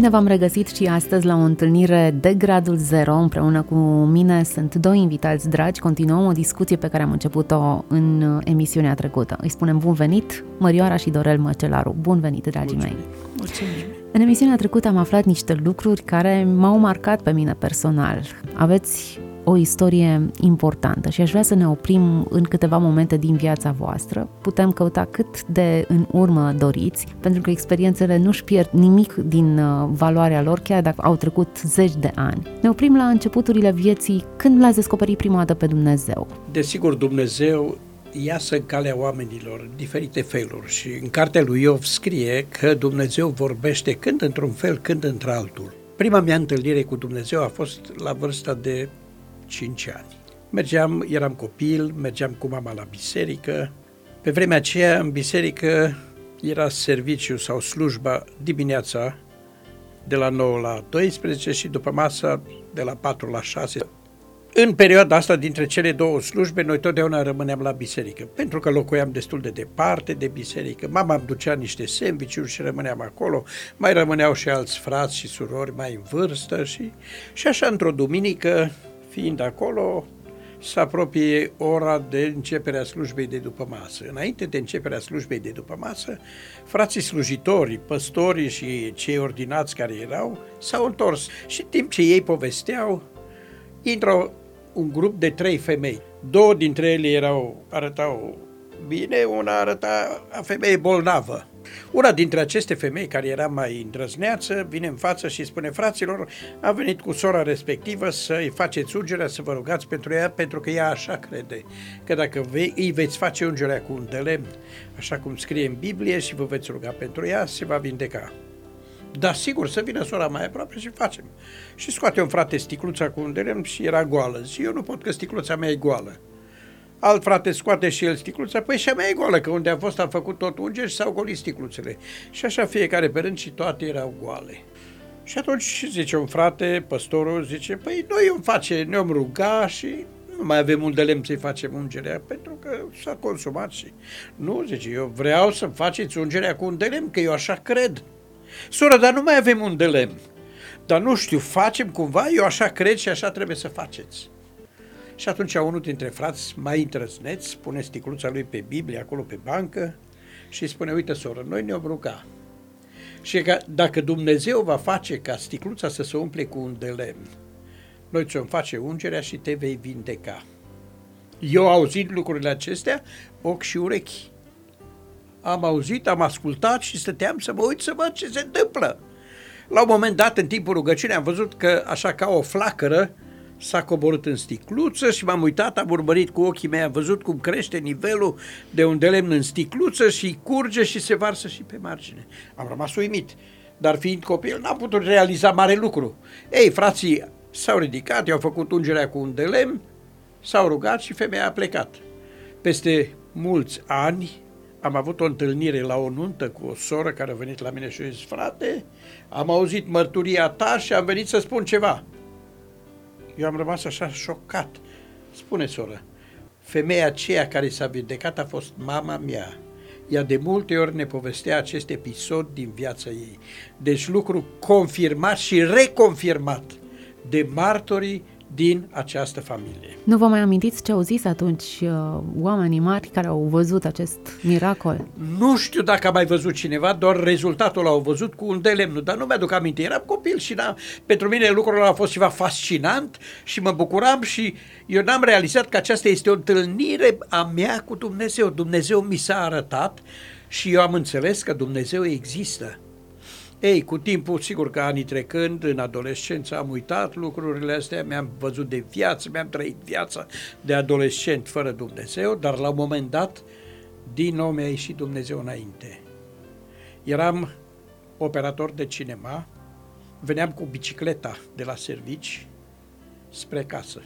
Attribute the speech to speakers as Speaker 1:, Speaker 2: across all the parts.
Speaker 1: Bine v-am regăsit și astăzi la o întâlnire de gradul 0 împreună cu mine. Sunt doi invitați dragi. Continuăm o discuție pe care am început-o în emisiunea trecută. Îi spunem bun venit, Mărioara și Dorel Măcelaru. Bun venit, dragii
Speaker 2: Mulțumim.
Speaker 1: mei!
Speaker 2: Mulțumim!
Speaker 1: În emisiunea trecută am aflat niște lucruri care m-au marcat pe mine personal. Aveți o istorie importantă și aș vrea să ne oprim în câteva momente din viața voastră. Putem căuta cât de în urmă doriți, pentru că experiențele nu-și pierd nimic din uh, valoarea lor, chiar dacă au trecut zeci de ani. Ne oprim la începuturile vieții, când l-ați descoperit prima dată pe Dumnezeu.
Speaker 2: Desigur, Dumnezeu iasă în calea oamenilor în diferite feluri și în cartea lui Iov scrie că Dumnezeu vorbește când într-un fel, când într-altul. Prima mea întâlnire cu Dumnezeu a fost la vârsta de 5 ani. Mergeam, eram copil, mergeam cu mama la biserică. Pe vremea aceea, în biserică, era serviciu sau slujba dimineața de la 9 la 12 și după masă de la 4 la 6. În perioada asta, dintre cele două slujbe, noi totdeauna rămâneam la biserică, pentru că locuiam destul de departe de biserică. Mama îmi ducea niște sandvișuri și rămâneam acolo. Mai rămâneau și alți frați și surori mai în vârstă și, și așa, într-o duminică, fiind acolo, se apropie ora de începerea slujbei de după masă. Înainte de începerea slujbei de după masă, frații slujitori, păstorii și cei ordinați care erau s-au întors și în timp ce ei povesteau, intră un grup de trei femei. Două dintre ele erau, arătau bine, una arăta a femeie bolnavă. Una dintre aceste femei, care era mai îndrăzneață, vine în față și spune, fraților, a venit cu sora respectivă să-i faceți ungerea, să vă rugați pentru ea, pentru că ea așa crede, că dacă ve- îi veți face ungerea cu un de lemn, așa cum scrie în Biblie, și vă veți ruga pentru ea, se va vindeca. Da, sigur, să vină sora mai aproape și facem. Și scoate un frate sticluța cu un de lemn și era goală. Și eu nu pot că sticluța mea e goală. Alt frate scoate și el sticluța, păi și a mea e goală, că unde a fost a făcut tot unger și s-au golit sticluțele. Și așa fiecare pe rând și toate erau goale. Și atunci zice un frate, păstorul, zice, păi noi îmi face, ne-om ruga și nu mai avem un de lemn să-i facem ungerea, pentru că s-a consumat și... Nu, zice, eu vreau să faceți ungerea cu un de lemn, că eu așa cred. Soră, dar nu mai avem un de lemn. Dar nu știu, facem cumva, eu așa cred și așa trebuie să faceți. Și atunci unul dintre frați mai întrăzneți pune sticluța lui pe Biblie acolo pe bancă și spune, uite soră, noi ne-om ruga. Și că dacă Dumnezeu va face ca sticluța să se umple cu un de lemn, noi ți-o face ungerea și te vei vindeca. Eu auzit lucrurile acestea, ochi și urechi. Am auzit, am ascultat și stăteam să mă uit să văd ce se întâmplă. La un moment dat, în timpul rugăciunii, am văzut că, așa ca o flacără, s-a coborât în sticluță și m-am uitat, am urmărit cu ochii mei, am văzut cum crește nivelul de un de lemn în sticluță și curge și se varsă și pe margine. Am rămas uimit, dar fiind copil n-am putut realiza mare lucru. Ei, frații s-au ridicat, i-au făcut ungerea cu un de lemn, s-au rugat și femeia a plecat. Peste mulți ani am avut o întâlnire la o nuntă cu o soră care a venit la mine și a zis, frate, am auzit mărturia ta și am venit să spun ceva. Eu am rămas așa șocat. Spune, soră, femeia aceea care s-a vindecat a fost mama mea. Ea de multe ori ne povestea acest episod din viața ei. Deci lucru confirmat și reconfirmat de martorii din această familie.
Speaker 1: Nu vă mai amintiți ce au zis atunci uh, oamenii mari care au văzut acest miracol?
Speaker 2: Nu știu dacă a mai văzut cineva, doar rezultatul l-au văzut cu un de lemn, dar nu mi-aduc aminte. Eram copil și n-am, pentru mine lucrul a fost ceva fascinant și mă bucuram și eu n-am realizat că aceasta este o întâlnire a mea cu Dumnezeu. Dumnezeu mi s-a arătat și eu am înțeles că Dumnezeu există. Ei, cu timpul, sigur că anii trecând, în adolescență am uitat lucrurile astea, mi-am văzut de viață, mi-am trăit viața de adolescent fără Dumnezeu, dar la un moment dat, din nou mi-a ieșit Dumnezeu înainte. Eram operator de cinema, veneam cu bicicleta de la servici spre casă.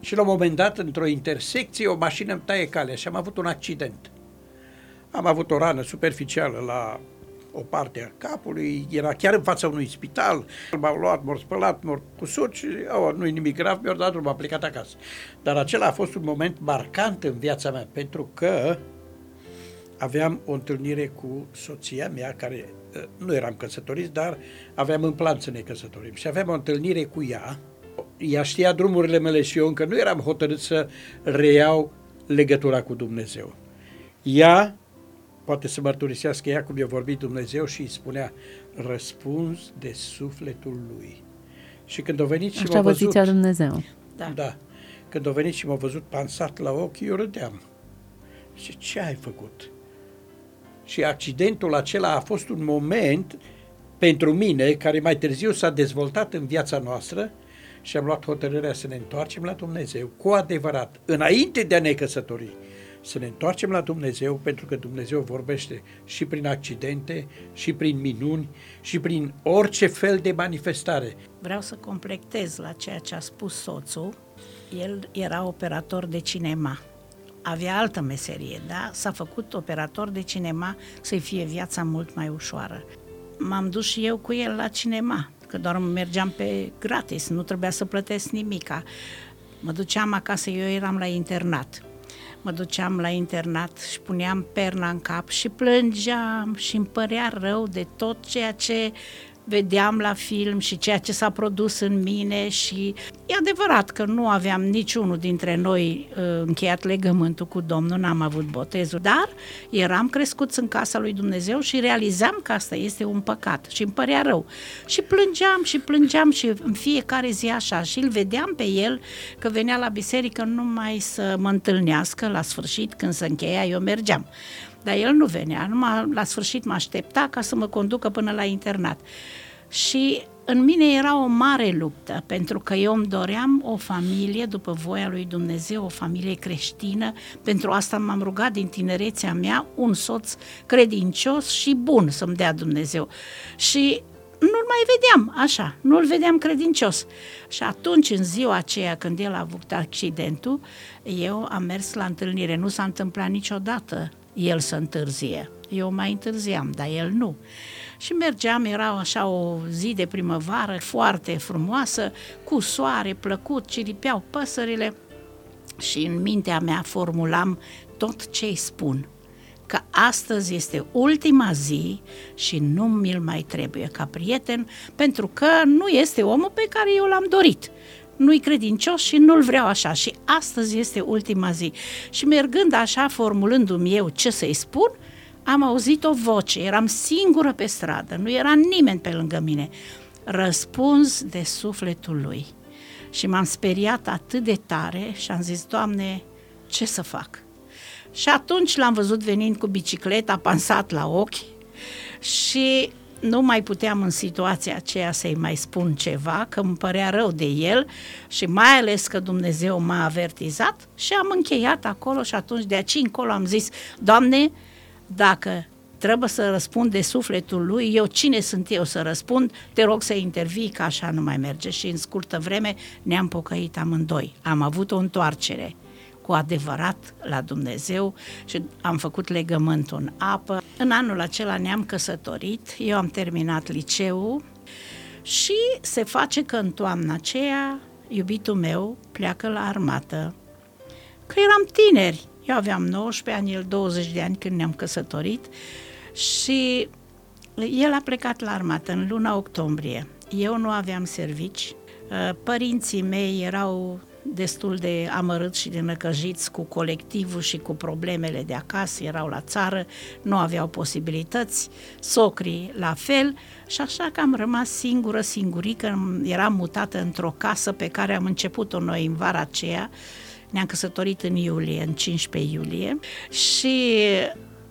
Speaker 2: Și la un moment dat, într-o intersecție, o mașină îmi taie calea și am avut un accident. Am avut o rană superficială la o parte a capului, era chiar în fața unui spital, m-au luat, m-au spălat, m-au cusut și oh, nu-i nimic grav, mi-au dat m-a plecat acasă. Dar acela a fost un moment marcant în viața mea, pentru că aveam o întâlnire cu soția mea, care ă, nu eram căsătoriți, dar aveam în plan să ne căsătorim. Și aveam o întâlnire cu ea, ea știa drumurile mele și eu încă nu eram hotărât să reiau legătura cu Dumnezeu. Ea poate să mărturisească ea cum i-a vorbit Dumnezeu și îi spunea răspuns de sufletul lui. Și când a venit și
Speaker 1: Așa
Speaker 2: m-a
Speaker 1: vă
Speaker 2: văzut...
Speaker 1: zicea Dumnezeu.
Speaker 2: Da. da. Când a venit și m-a văzut pansat la ochi, eu râdeam. Și ce ai făcut? Și accidentul acela a fost un moment pentru mine, care mai târziu s-a dezvoltat în viața noastră și am luat hotărârea să ne întoarcem la Dumnezeu cu adevărat, înainte de a ne căsători să ne întoarcem la Dumnezeu, pentru că Dumnezeu vorbește și prin accidente, și prin minuni, și prin orice fel de manifestare.
Speaker 3: Vreau să completez la ceea ce a spus soțul. El era operator de cinema. Avea altă meserie, da? S-a făcut operator de cinema să-i fie viața mult mai ușoară. M-am dus și eu cu el la cinema, că doar mergeam pe gratis, nu trebuia să plătesc nimica. Mă duceam acasă, eu eram la internat mă duceam la internat și puneam perna în cap și plângeam și îmi părea rău de tot ceea ce vedeam la film și ceea ce s-a produs în mine și e adevărat că nu aveam niciunul dintre noi uh, încheiat legământul cu Domnul, n-am avut botezul, dar eram crescuți în casa lui Dumnezeu și realizam că asta este un păcat și îmi părea rău. Și plângeam și plângeam și în fiecare zi așa și îl vedeam pe el că venea la biserică numai să mă întâlnească la sfârșit când se încheia, eu mergeam. Dar el nu venea, numai la sfârșit mă aștepta ca să mă conducă până la internat. Și în mine era o mare luptă, pentru că eu îmi doream o familie după voia lui Dumnezeu, o familie creștină. Pentru asta m-am rugat din tinerețea mea un soț credincios și bun să-mi dea Dumnezeu. Și nu-l mai vedeam așa, nu-l vedeam credincios. Și atunci, în ziua aceea, când el a avut accidentul, eu am mers la întâlnire. Nu s-a întâmplat niciodată el să întârzie. Eu mai întârziam, dar el nu. Și mergeam, era așa o zi de primăvară foarte frumoasă, cu soare plăcut, ciripeau păsările și în mintea mea formulam tot ce îi spun că astăzi este ultima zi și nu mi-l mai trebuie ca prieten, pentru că nu este omul pe care eu l-am dorit nu-i credincios și nu-l vreau așa și astăzi este ultima zi. Și mergând așa, formulându-mi eu ce să-i spun, am auzit o voce, eram singură pe stradă, nu era nimeni pe lângă mine. Răspuns de sufletul lui. Și m-am speriat atât de tare și am zis, Doamne, ce să fac? Și atunci l-am văzut venind cu bicicleta pansat la ochi și nu mai puteam în situația aceea să-i mai spun ceva, că îmi părea rău de el și mai ales că Dumnezeu m-a avertizat și am încheiat acolo și atunci de aici încolo am zis, Doamne, dacă trebuie să răspund de sufletul lui, eu cine sunt eu să răspund, te rog să intervii că așa nu mai merge. Și în scurtă vreme ne-am pocăit amândoi. Am avut o întoarcere cu adevărat la Dumnezeu și am făcut legământul în apă. În anul acela ne-am căsătorit, eu am terminat liceul și se face că în toamna aceea iubitul meu pleacă la armată. Că eram tineri, eu aveam 19 ani, el 20 de ani când ne-am căsătorit și el a plecat la armată în luna octombrie. Eu nu aveam servici, părinții mei erau destul de amărât și de năcăjiți cu colectivul și cu problemele de acasă, erau la țară, nu aveau posibilități, socrii la fel și așa că am rămas singură, singurică, eram mutată într-o casă pe care am început-o noi în vara aceea, ne-am căsătorit în iulie, în 15 iulie și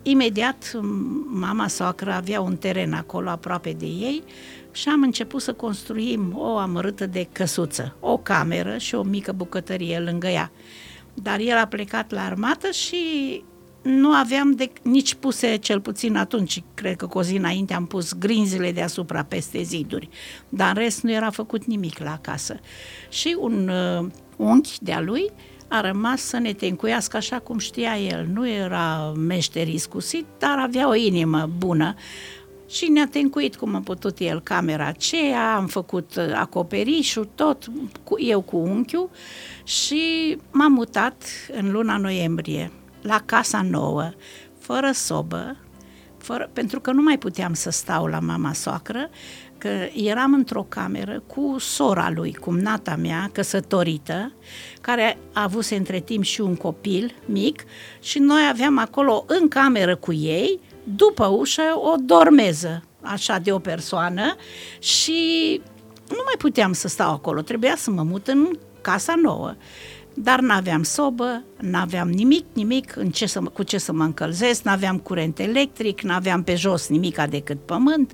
Speaker 3: imediat mama soacră avea un teren acolo aproape de ei și am început să construim o amărâtă de căsuță, o cameră și o mică bucătărie lângă ea. Dar el a plecat la armată și nu aveam de, nici puse, cel puțin atunci, cred că cu o zi înainte am pus grinzile deasupra peste ziduri, dar în rest nu era făcut nimic la casă. Și un uh, unchi de-a lui a rămas să ne tencuiască așa cum știa el. Nu era meșter iscusit, dar avea o inimă bună și ne-a tencuit cum a putut el camera aceea, am făcut uh, acoperișul, tot cu, eu cu unchiul. Și m-am mutat în luna noiembrie la casa nouă, fără sobă, fără, pentru că nu mai puteam să stau la mama soacră, că eram într-o cameră cu sora lui, cumnata mea, căsătorită, care a avut între timp și un copil mic și noi aveam acolo în cameră cu ei, după ușă, o dormeză, așa de o persoană și nu mai puteam să stau acolo, trebuia să mă mut în casa nouă dar n-aveam sobă, n-aveam nimic, nimic în ce să, cu ce să mă încălzesc, n-aveam curent electric, n-aveam pe jos nimica decât pământ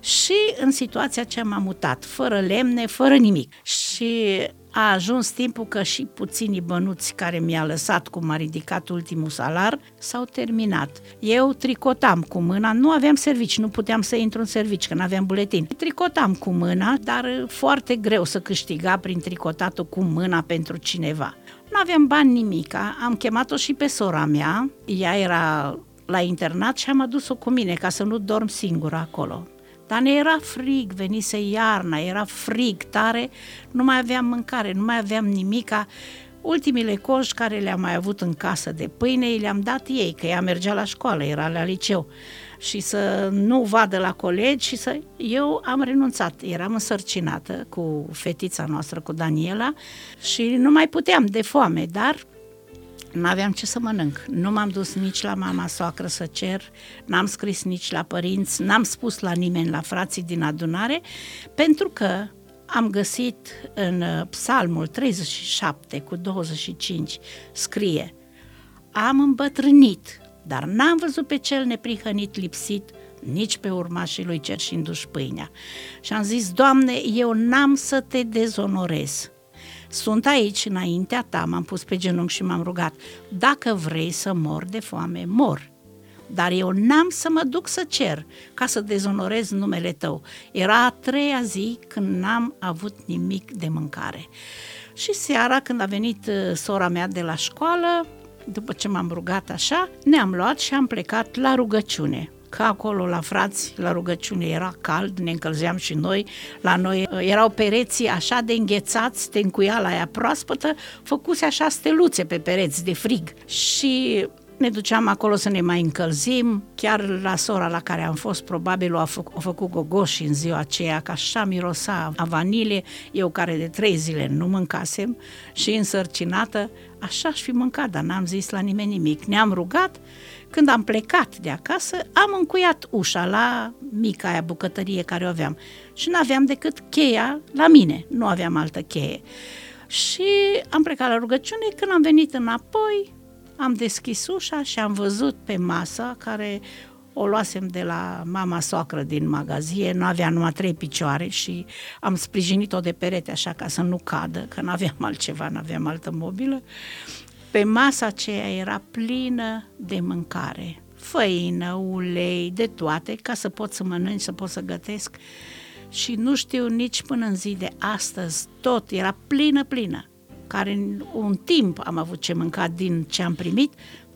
Speaker 3: și în situația aceea m-am mutat, fără lemne, fără nimic. Și a ajuns timpul că și puținii bănuți care mi-a lăsat cum a ridicat ultimul salar s-au terminat. Eu tricotam cu mâna, nu aveam servici, nu puteam să intru în servici, că nu aveam buletin. Tricotam cu mâna, dar foarte greu să câștiga prin tricotatul cu mâna pentru cineva. Nu aveam bani nimica, am chemat-o și pe sora mea, ea era la internat și am adus-o cu mine ca să nu dorm singură acolo. Dar ne era frig, venise iarna, era frig tare, nu mai aveam mâncare, nu mai aveam nimica. Ultimile coși care le-am mai avut în casă de pâine, le-am dat ei, că ea mergea la școală, era la liceu. Și să nu vadă la colegi și să... Eu am renunțat, eram însărcinată cu fetița noastră, cu Daniela și nu mai puteam de foame, dar nu aveam ce să mănânc. Nu m-am dus nici la mama soacră să cer, n-am scris nici la părinți, n-am spus la nimeni, la frații din adunare, pentru că am găsit în uh, psalmul 37 cu 25 scrie Am îmbătrânit, dar n-am văzut pe cel neprihănit lipsit, nici pe urmașii lui cerșindu-și pâinea. Și am zis, Doamne, eu n-am să te dezonorez sunt aici înaintea ta, m-am pus pe genunchi și m-am rugat, dacă vrei să mor de foame, mor. Dar eu n-am să mă duc să cer ca să dezonorez numele tău. Era a treia zi când n-am avut nimic de mâncare. Și seara, când a venit uh, sora mea de la școală, după ce m-am rugat așa, ne-am luat și am plecat la rugăciune că acolo la frați, la rugăciune. Era cald, ne încălzeam și noi, la noi uh, erau pereții așa de înghețați, tencuiala aia proaspătă, făcuse așa steluțe pe pereți de frig. Și ne duceam acolo să ne mai încălzim, chiar la sora la care am fost, probabil o a, fă, o făcut gogoși în ziua aceea, că așa mirosa a vanile, eu care de trei zile nu mâncasem și însărcinată, așa aș fi mâncat, dar n-am zis la nimeni nimic. Ne-am rugat când am plecat de acasă, am încuiat ușa la mica aia bucătărie care o aveam și nu aveam decât cheia la mine, nu aveam altă cheie. Și am plecat la rugăciune, când am venit înapoi, am deschis ușa și am văzut pe masa care o luasem de la mama soacră din magazie, nu avea numai trei picioare și am sprijinit-o de perete așa ca să nu cadă, că nu aveam altceva, nu aveam altă mobilă. Pe masa aceea era plină de mâncare, făină, ulei, de toate, ca să pot să mănânc, să pot să gătesc. Și nu știu nici până în zi de astăzi, tot era plină, plină. Care în un timp am avut ce mânca din ce am primit,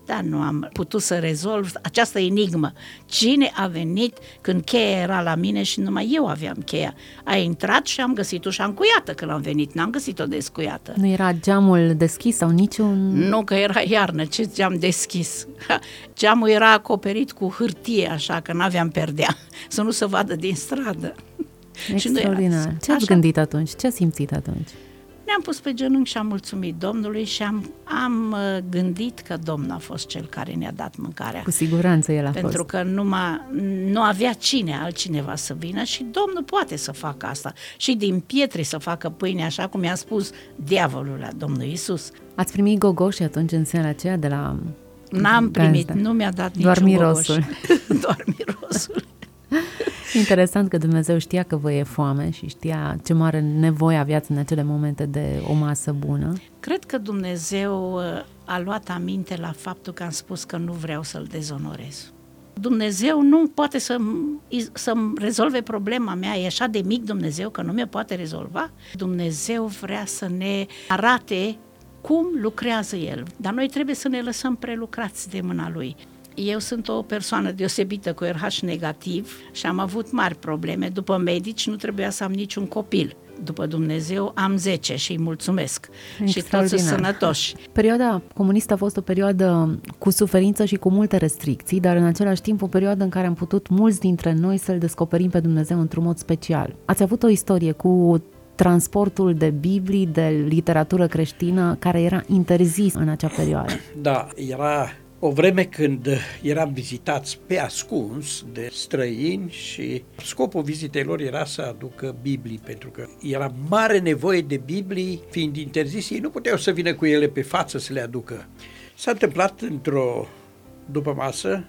Speaker 3: dar nu am putut să rezolv această enigmă. Cine a venit când cheia era la mine și numai eu aveam cheia? A intrat și am găsit ușa încuiată când am venit, n-am găsit-o descuiată.
Speaker 1: Nu era geamul deschis sau niciun...
Speaker 3: Nu, că era iarnă, ce geam deschis? Geamul era acoperit cu hârtie, așa că n-aveam perdea, să nu se vadă din stradă.
Speaker 1: Extraordinar. Ce ați gândit atunci? Ce ați simțit atunci?
Speaker 3: Ne-am pus pe genunchi și am mulțumit Domnului și am, am uh, gândit că Domnul a fost cel care ne-a dat mâncarea.
Speaker 1: Cu siguranță el a
Speaker 3: Pentru
Speaker 1: fost.
Speaker 3: că numai, nu avea cine altcineva să vină și Domnul poate să facă asta. Și din pietre să facă pâine, așa cum i-a spus diavolul la Domnul Isus.
Speaker 1: Ați primit gogoși atunci în seara aceea de la
Speaker 3: N-am primit, nu mi-a dat
Speaker 1: Doar
Speaker 3: niciun
Speaker 1: mirosul.
Speaker 3: Doar mirosul.
Speaker 1: Interesant că Dumnezeu știa că vă e foame și știa ce mare nevoie aveați în acele momente de o masă bună.
Speaker 3: Cred că Dumnezeu uh, a luat aminte la faptul că am spus că nu vreau să-L dezonorez. Dumnezeu nu poate să, să rezolve problema mea, e așa de mic Dumnezeu că nu mi poate rezolva. Dumnezeu vrea să ne arate cum lucrează El, dar noi trebuie să ne lăsăm prelucrați de mâna Lui. Eu sunt o persoană deosebită cu RH negativ și am avut mari probleme. După medici nu trebuia să am niciun copil după Dumnezeu, am 10 și îi mulțumesc. Și toți sunt sănătoși.
Speaker 1: Perioada comunistă a fost o perioadă cu suferință și cu multe restricții, dar în același timp o perioadă în care am putut mulți dintre noi să-L descoperim pe Dumnezeu într-un mod special. Ați avut o istorie cu transportul de Biblii, de literatură creștină, care era interzis în acea perioadă.
Speaker 2: Da, era o vreme când eram vizitați pe ascuns de străini și scopul vizitelor era să aducă Biblii, pentru că era mare nevoie de Biblii, fiind interzis, ei nu puteau să vină cu ele pe față să le aducă. S-a întâmplat într-o după masă,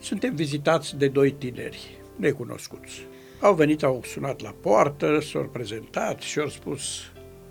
Speaker 2: suntem vizitați de doi tineri necunoscuți. Au venit, au sunat la poartă, s-au prezentat și au spus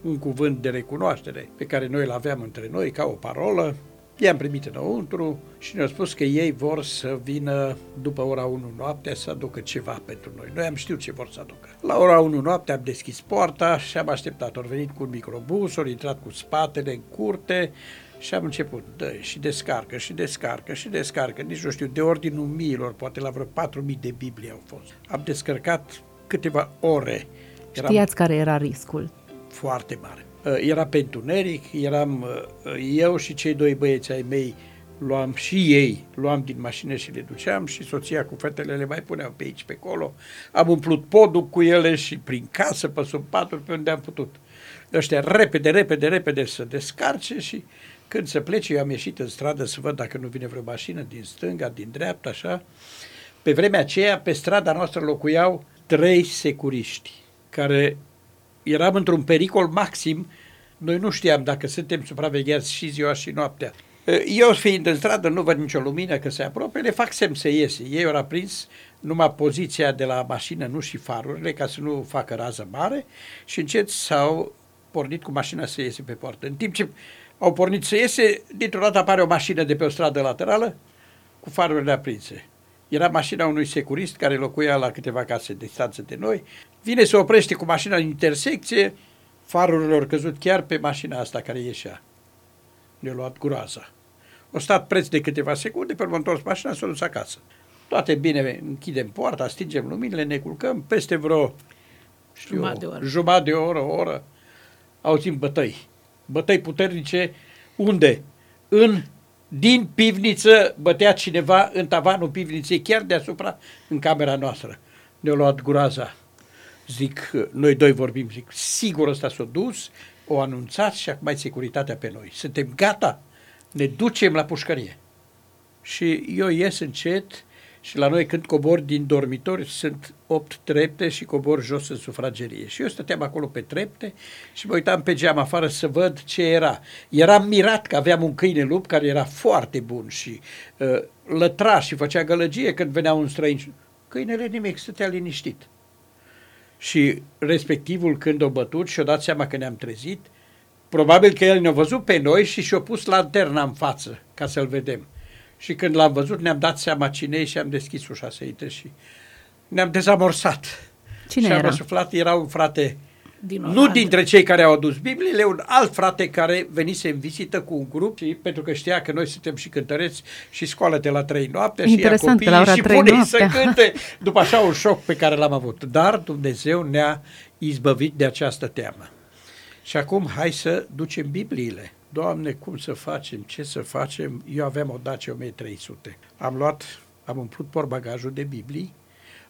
Speaker 2: un cuvânt de recunoaștere pe care noi îl aveam între noi ca o parolă I-am primit înăuntru și ne-au spus că ei vor să vină după ora 1 noaptea să aducă ceva pentru noi. Noi am știut ce vor să aducă. La ora 1 noaptea am deschis poarta și am așteptat. Au venit cu un microbus, au intrat cu spatele în curte și am început, dă, și descarcă, și descarcă, și descarcă, nici nu știu, de ordinul miilor, poate la vreo 4.000 de Biblie au fost. Am descărcat câteva ore.
Speaker 1: Eram Știați care era riscul?
Speaker 2: Foarte mare. Uh, era pe întuneric, eram uh, eu și cei doi băieți ai mei, luam și ei, luam din mașină și le duceam și soția cu fetele le mai puneau pe aici, pe acolo. Am umplut podul cu ele și prin casă, pe sub paturi, pe unde am putut. Ăștia repede, repede, repede să descarce și când se plece, eu am ieșit în stradă să văd dacă nu vine vreo mașină din stânga, din dreapta, așa. Pe vremea aceea, pe strada noastră locuiau trei securiști care eram într-un pericol maxim, noi nu știam dacă suntem supravegheați și ziua și noaptea. Eu fiind în stradă, nu văd nicio lumină că se apropie, le fac semn să iese. Ei au aprins numai poziția de la mașină, nu și farurile, ca să nu facă rază mare și încet s-au pornit cu mașina să iese pe poartă. În timp ce au pornit să iese, dintr-o dată apare o mașină de pe o stradă laterală cu farurile aprinse. Era mașina unui securist care locuia la câteva case de distanță de noi. Vine să oprește cu mașina în intersecție, farurile au căzut chiar pe mașina asta care ieșea. Ne-a luat groaza. O stat preț de câteva secunde, pe urmă întors mașina, s-a dus acasă. Toate bine, închidem poarta, stingem luminile, ne culcăm, peste vreo știu, jumătate de oră, jumătate de oră, o oră, auzim bătăi. Bătăi puternice, unde? În din pivniță bătea cineva în tavanul pivniței, chiar deasupra, în camera noastră. Ne-a luat groaza. Zic, noi doi vorbim, zic, sigur ăsta s-a dus, o anunțat și acum ai securitatea pe noi. Suntem gata, ne ducem la pușcărie. Și eu ies încet, și la noi când cobor din dormitori sunt opt trepte și cobor jos în sufragerie. Și eu stăteam acolo pe trepte și mă uitam pe geam afară să văd ce era. Eram mirat că aveam un câine lup care era foarte bun și uh, lătra și făcea gălăgie când venea un străin. Câinele nimic, stătea liniștit. Și respectivul când o bătut și-o dat seama că ne-am trezit, probabil că el ne-a văzut pe noi și și-a pus lanterna în față ca să-l vedem. Și când l-am văzut, ne-am dat seama cine și am deschis ușa să intre și ne-am dezamorsat.
Speaker 1: Cine
Speaker 2: și
Speaker 1: era?
Speaker 2: am răsuflat, era un frate, Din nu dintre cei care au adus Bibliile, un alt frate care venise în vizită cu un grup, și, pentru că știa că noi suntem și cântăreți și scoală de la trei noapte și ia copiii
Speaker 1: la ora
Speaker 2: și pune să cânte, după așa un șoc pe care l-am avut. Dar Dumnezeu ne-a izbăvit de această teamă. Și acum hai să ducem Bibliile. Doamne, cum să facem, ce să facem? Eu aveam o Dacia 1300. Am luat, am umplut porbagajul de Biblii,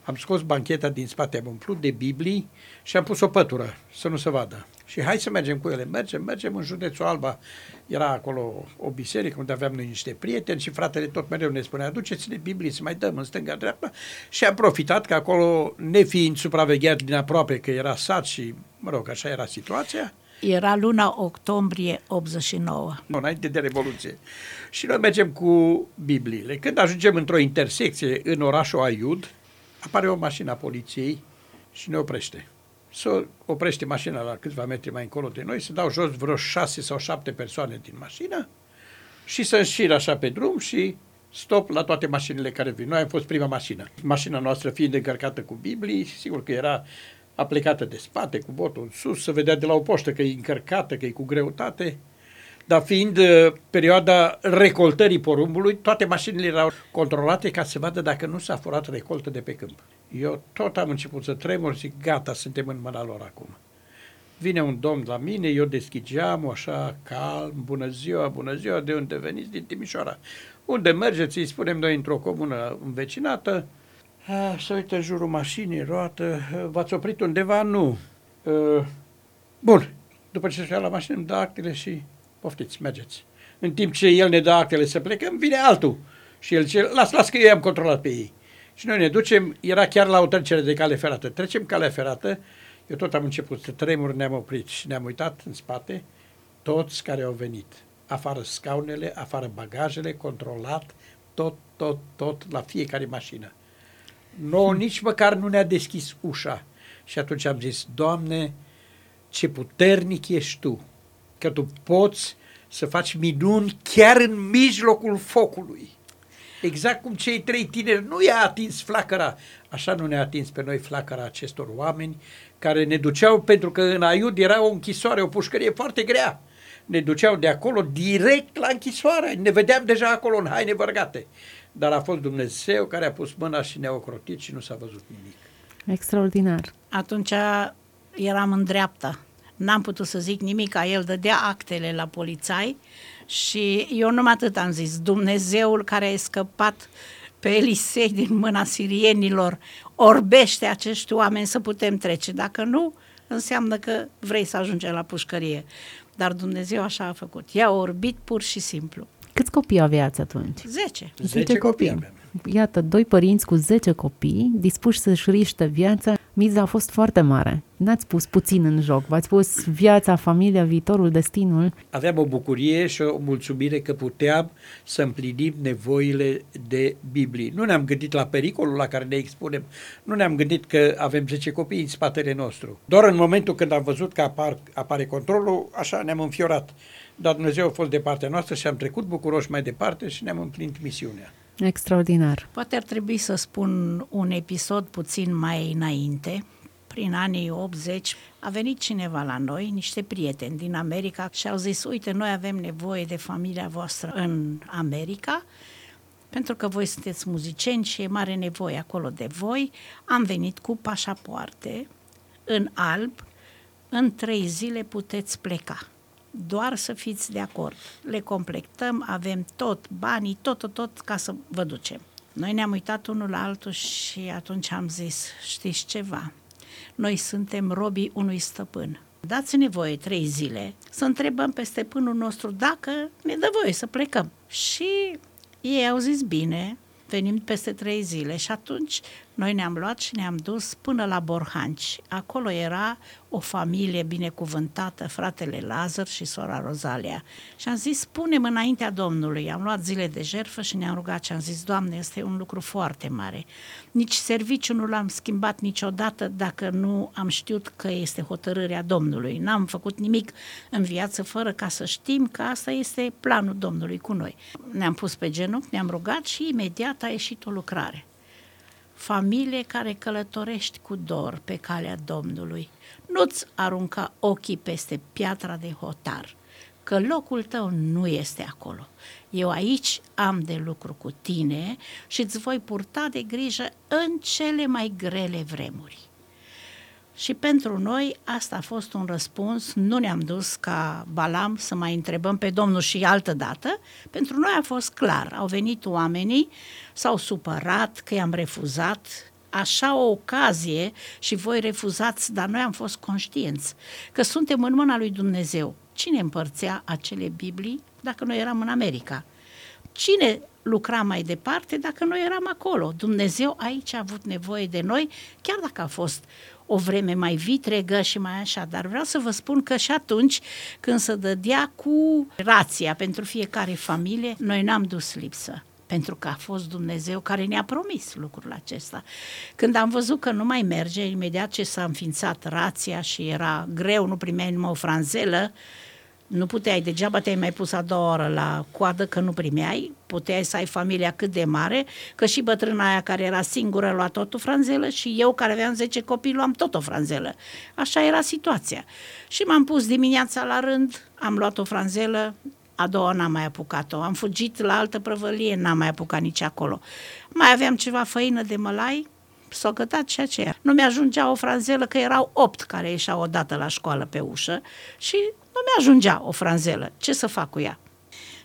Speaker 2: am scos bancheta din spate, am umplut de Biblii și am pus o pătură să nu se vadă. Și hai să mergem cu ele. Mergem, mergem în județul Alba. Era acolo o biserică unde aveam noi niște prieteni și fratele tot mereu ne spunea aduceți-ne Biblii să mai dăm în stânga-dreapta. Și am profitat că acolo, nefiind supravegheat din aproape că era sat și, mă rog, așa era situația,
Speaker 3: era luna octombrie 89.
Speaker 2: Înainte de Revoluție. Și noi mergem cu Bibliile. Când ajungem într-o intersecție în orașul Aiud, apare o mașină a poliției și ne oprește. Să oprește mașina la câțiva metri mai încolo de noi, să dau jos vreo șase sau șapte persoane din mașină și să înșir așa pe drum și stop la toate mașinile care vin. Noi am fost prima mașină. Mașina noastră fiind încărcată cu Biblii, sigur că era aplicată de spate, cu botul în sus, să vedea de la o poștă că e încărcată, că e cu greutate, dar fiind uh, perioada recoltării porumbului, toate mașinile erau controlate ca să vadă dacă nu s-a furat recoltă de pe câmp. Eu tot am început să tremur, zic, gata, suntem în mâna lor acum. Vine un domn la mine, eu deschid geamul, așa, calm, bună ziua, bună ziua, de unde veniți? Din Timișoara. Unde mergeți? Îi spunem noi într-o comună învecinată. Să uită în jurul mașinii, roată. V-ați oprit undeva? Nu. bun. După ce se ia la mașină, îmi dă actele și poftiți, mergeți. În timp ce el ne dă actele să plecăm, vine altul. Și el zice, las, las că eu am controlat pe ei. Și noi ne ducem, era chiar la o trecere de cale ferată. Trecem calea ferată, eu tot am început să tremur, ne-am oprit și ne-am uitat în spate, toți care au venit. Afară scaunele, afară bagajele, controlat, tot, tot, tot, la fiecare mașină. Nu, nici măcar nu ne-a deschis ușa. Și atunci am zis, Doamne, ce puternic ești Tu, că Tu poți să faci minuni chiar în mijlocul focului. Exact cum cei trei tineri nu i-a atins flacăra, așa nu ne-a atins pe noi flacăra acestor oameni care ne duceau, pentru că în Aiud era o închisoare, o pușcărie foarte grea. Ne duceau de acolo direct la închisoare. Ne vedeam deja acolo în haine vărgate. Dar a fost Dumnezeu care a pus mâna și ne-a ocrotit și nu s-a văzut nimic.
Speaker 1: Extraordinar.
Speaker 3: Atunci eram în dreapta. N-am putut să zic nimic, a el dădea actele la polițai și eu numai atât am zis, Dumnezeul care a scăpat pe Elisei din mâna sirienilor, orbește acești oameni să putem trece. Dacă nu, înseamnă că vrei să ajungi la pușcărie. Dar Dumnezeu așa a făcut. I-a orbit pur și simplu.
Speaker 1: Câți copii aveați atunci?
Speaker 3: Zece.
Speaker 2: Zece copii avem.
Speaker 1: Iată, doi părinți cu 10 copii dispuși să-și riște viața. Miza a fost foarte mare. N-ați pus puțin în joc, v-ați pus viața, familia, viitorul, destinul.
Speaker 2: Aveam o bucurie și o mulțumire că puteam să împlinim nevoile de Biblie. Nu ne-am gândit la pericolul la care ne expunem, nu ne-am gândit că avem 10 copii în spatele nostru. Doar în momentul când am văzut că apar, apare controlul, așa ne-am înfiorat. Dar Dumnezeu a fost de partea noastră și am trecut bucuroși mai departe și ne-am împlinit misiunea.
Speaker 1: Extraordinar.
Speaker 3: Poate ar trebui să spun un episod puțin mai înainte. Prin anii 80 a venit cineva la noi, niște prieteni din America și au zis, uite, noi avem nevoie de familia voastră în America, pentru că voi sunteți muzicieni și e mare nevoie acolo de voi. Am venit cu pașapoarte în alb, în trei zile puteți pleca doar să fiți de acord. Le completăm, avem tot, banii, tot, tot, tot, ca să vă ducem. Noi ne-am uitat unul la altul și atunci am zis, știți ceva, noi suntem robii unui stăpân. Dați-ne voie trei zile să întrebăm pe stăpânul nostru dacă ne dă voie să plecăm. Și ei au zis bine, venim peste trei zile și atunci noi ne-am luat și ne-am dus până la Borhanci. Acolo era o familie binecuvântată, fratele Lazar și sora Rozalia. Și am zis, punem înaintea Domnului. Am luat zile de jertfă și ne-am rugat și am zis, Doamne, este un lucru foarte mare. Nici serviciul nu l-am schimbat niciodată dacă nu am știut că este hotărârea Domnului. N-am făcut nimic în viață fără ca să știm că asta este planul Domnului cu noi. Ne-am pus pe genunchi, ne-am rugat și imediat a ieșit o lucrare familie care călătorești cu dor pe calea Domnului, nu-ți arunca ochii peste piatra de hotar, că locul tău nu este acolo. Eu aici am de lucru cu tine și îți voi purta de grijă în cele mai grele vremuri. Și pentru noi asta a fost un răspuns, nu ne-am dus ca Balam să mai întrebăm pe Domnul și altă dată, pentru noi a fost clar, au venit oamenii, s-au supărat că i-am refuzat, așa o ocazie și voi refuzați, dar noi am fost conștienți că suntem în mâna lui Dumnezeu. Cine împărțea acele Biblii dacă noi eram în America? Cine lucra mai departe dacă noi eram acolo? Dumnezeu aici a avut nevoie de noi, chiar dacă a fost o vreme mai vitregă și mai așa, dar vreau să vă spun că și atunci când se dădea cu rația pentru fiecare familie, noi n-am dus lipsă. pentru că a fost Dumnezeu care ne-a promis lucrul acesta. Când am văzut că nu mai merge, imediat ce s-a înființat rația și era greu, nu primeai numai o franzelă, nu puteai, degeaba te-ai mai pus a doua oră la coadă că nu primeai, puteai să ai familia cât de mare, că și bătrâna aia care era singură lua tot o franzelă și eu care aveam 10 copii luam tot o franzelă. Așa era situația. Și m-am pus dimineața la rând, am luat o franzelă, a doua n-am mai apucat-o. Am fugit la altă prăvălie, n-am mai apucat nici acolo. Mai aveam ceva făină de mălai, s-o gătat și aceea. Nu mi-ajungea o franzelă, că erau opt care ieșeau odată la școală pe ușă și nu mi-ajungea o franzelă. Ce să fac cu ea?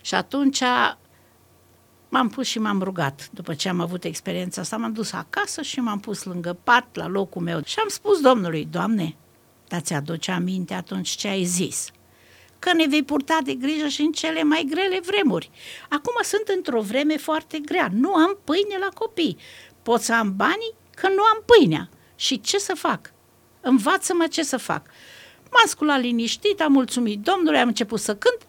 Speaker 3: Și atunci m-am pus și m-am rugat. După ce am avut experiența asta, m-am dus acasă și m-am pus lângă pat, la locul meu. Și am spus Domnului, Doamne, dar ți-aduce aminte atunci ce ai zis? că ne vei purta de grijă și în cele mai grele vremuri. Acum sunt într-o vreme foarte grea, nu am pâine la copii. Pot să am banii că nu am pâinea. Și ce să fac? Învață-mă ce să fac. M-am sculat liniștit, am mulțumit Domnului, am început să cânt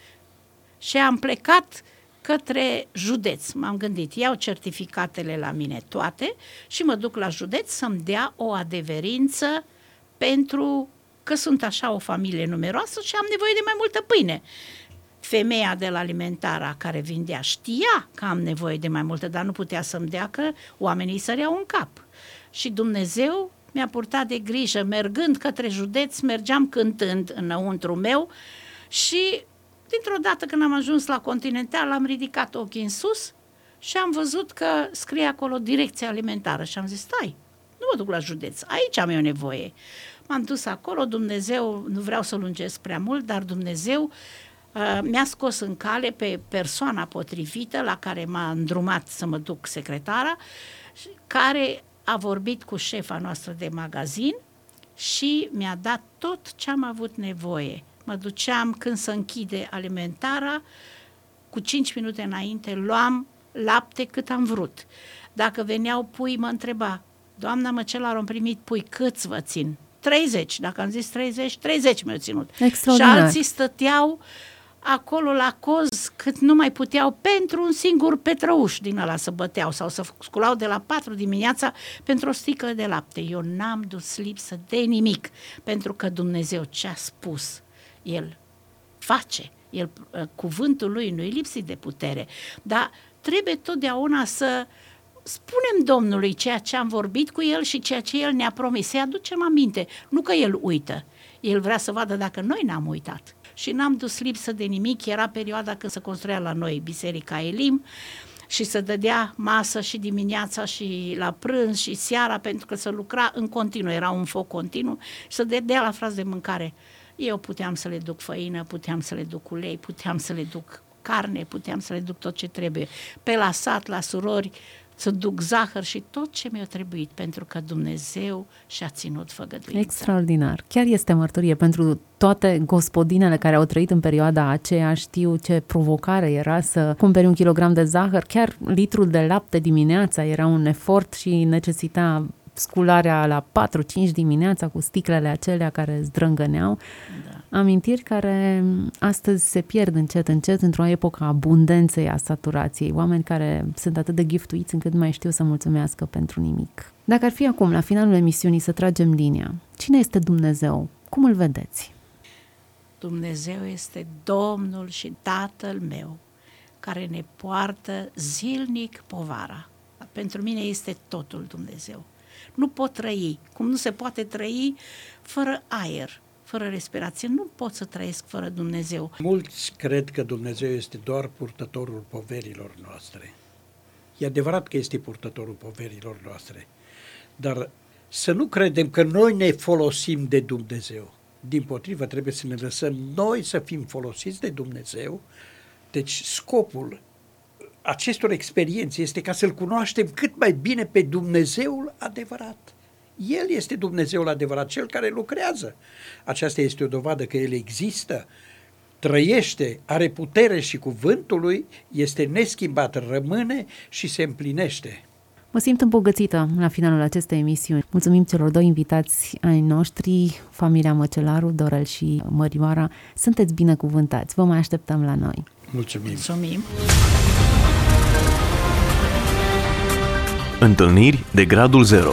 Speaker 3: și am plecat către județ. M-am gândit, iau certificatele la mine toate și mă duc la județ să-mi dea o adeverință pentru că sunt așa o familie numeroasă și am nevoie de mai multă pâine. Femeia de la alimentara care vindea știa că am nevoie de mai multă, dar nu putea să-mi dea că oamenii săreau în cap. Și Dumnezeu mi-a purtat de grijă, mergând către județ, mergeam cântând înăuntru meu și dintr-o dată când am ajuns la Continental, am ridicat ochii în sus și am văzut că scrie acolo direcția alimentară și am zis, stai, nu mă duc la județ, aici am eu nevoie. M-am dus acolo, Dumnezeu, nu vreau să lungesc prea mult, dar Dumnezeu uh, mi-a scos în cale pe persoana potrivită la care m-a îndrumat să mă duc secretara, care a vorbit cu șefa noastră de magazin și mi-a dat tot ce am avut nevoie. Mă duceam când să închide alimentara, cu 5 minute înainte luam lapte cât am vrut. Dacă veneau pui, mă întreba, doamna Măcelar, am primit pui, câți vă țin? 30, dacă am zis 30, 30 mi-au ținut. Și alții stăteau acolo la coz cât nu mai puteau pentru un singur petrăuș din ăla să băteau sau să sculau de la 4 dimineața pentru o sticlă de lapte. Eu n-am dus lipsă de nimic, pentru că Dumnezeu ce-a spus, El face. El, cuvântul lui nu e lipsit de putere, dar trebuie totdeauna să uh, spunem Domnului ceea ce am vorbit cu El și ceea ce El ne-a promis, să-i aducem aminte, nu că El uită. El vrea să vadă dacă noi n-am uitat. Și n-am dus lipsă de nimic, era perioada când se construia la noi Biserica Elim și să dădea masă și dimineața și la prânz și seara pentru că să lucra în continuu, era un foc continuu și să dădea la frați de mâncare. Eu puteam să le duc făină, puteam să le duc ulei, puteam să le duc carne, puteam să le duc tot ce trebuie. Pe la sat, la surori, să duc zahăr și tot ce mi-a trebuit, pentru că Dumnezeu și-a ținut făgăduința.
Speaker 1: Extraordinar. Chiar este mărturie pentru toate gospodinele care au trăit în perioada aceea, știu ce provocare era să cumperi un kilogram de zahăr, chiar litrul de lapte dimineața era un efort și necesita scularea la 4-5 dimineața cu sticlele acelea care zdrângăneau. Da. Amintiri care astăzi se pierd încet, încet într-o epocă a abundenței, a saturației. Oameni care sunt atât de giftuiți încât nu mai știu să mulțumească pentru nimic. Dacă ar fi acum, la finalul emisiunii, să tragem linia, cine este Dumnezeu? Cum îl vedeți?
Speaker 3: Dumnezeu este Domnul și Tatăl meu, care ne poartă zilnic povara. Pentru mine este totul Dumnezeu. Nu pot trăi, cum nu se poate trăi fără aer, fără respirație. Nu pot să trăiesc fără Dumnezeu.
Speaker 2: Mulți cred că Dumnezeu este doar purtătorul poverilor noastre. E adevărat că este purtătorul poverilor noastre, dar să nu credem că noi ne folosim de Dumnezeu. Din potrivă, trebuie să ne lăsăm noi să fim folosiți de Dumnezeu. Deci scopul acestor experiențe este ca să-L cunoaștem cât mai bine pe Dumnezeul adevărat. El este Dumnezeul adevărat, cel care lucrează. Aceasta este o dovadă că El există, trăiește, are putere și cuvântul lui este neschimbat, rămâne și se împlinește.
Speaker 1: Mă simt îmbogățită la finalul acestei emisiuni. Mulțumim celor doi invitați ai noștri, familia Măcelaru, Dorel și Mărioara. Sunteți binecuvântați. Vă mai așteptăm la noi.
Speaker 2: Mulțumim.
Speaker 3: Mulțumim.
Speaker 4: Întâlniri de gradul 0